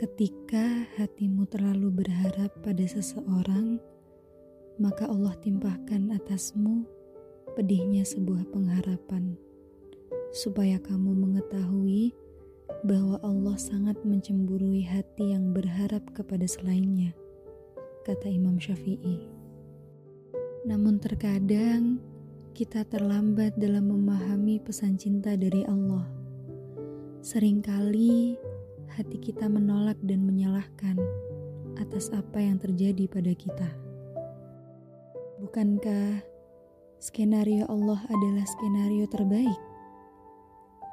Ketika hatimu terlalu berharap pada seseorang, maka Allah timpahkan atasmu pedihnya sebuah pengharapan, supaya kamu mengetahui bahwa Allah sangat mencemburui hati yang berharap kepada selainnya, kata Imam Syafi'i. Namun terkadang kita terlambat dalam memahami pesan cinta dari Allah. Seringkali hati kita menolak dan menyalahkan atas apa yang terjadi pada kita. Bukankah skenario Allah adalah skenario terbaik?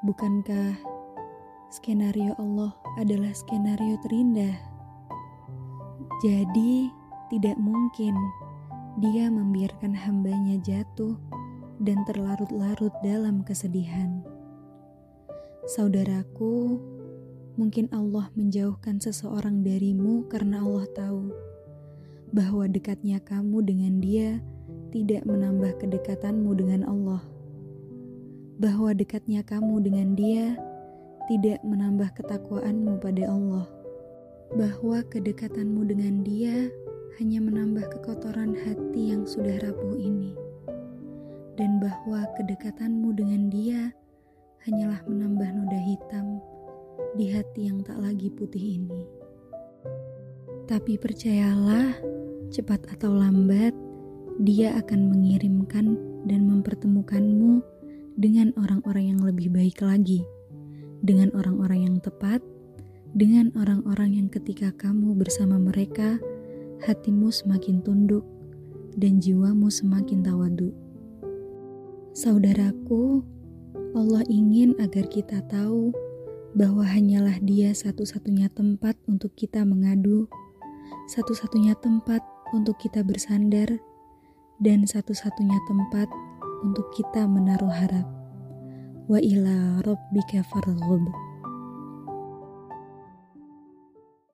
Bukankah skenario Allah adalah skenario terindah? Jadi, tidak mungkin dia membiarkan hambanya jatuh dan terlarut-larut dalam kesedihan. Saudaraku, mungkin Allah menjauhkan seseorang darimu karena Allah tahu bahwa dekatnya kamu dengan Dia tidak menambah kedekatanmu dengan Allah, bahwa dekatnya kamu dengan Dia tidak menambah ketakwaanmu pada Allah, bahwa kedekatanmu dengan Dia hanya menambah kekotoran hati yang sudah rapuh ini, dan bahwa kedekatanmu dengan Dia hanyalah menambah noda hitam di hati yang tak lagi putih ini. Tapi percayalah, cepat atau lambat, Dia akan mengirimkan dan mempertemukanmu dengan orang-orang yang lebih baik lagi, dengan orang-orang yang tepat, dengan orang-orang yang ketika kamu bersama mereka hatimu semakin tunduk dan jiwamu semakin tawadu. Saudaraku, Allah ingin agar kita tahu bahwa hanyalah Dia satu-satunya tempat untuk kita mengadu, satu-satunya tempat untuk kita bersandar, dan satu-satunya tempat untuk kita menaruh harap. Wa ila rabbika farghab.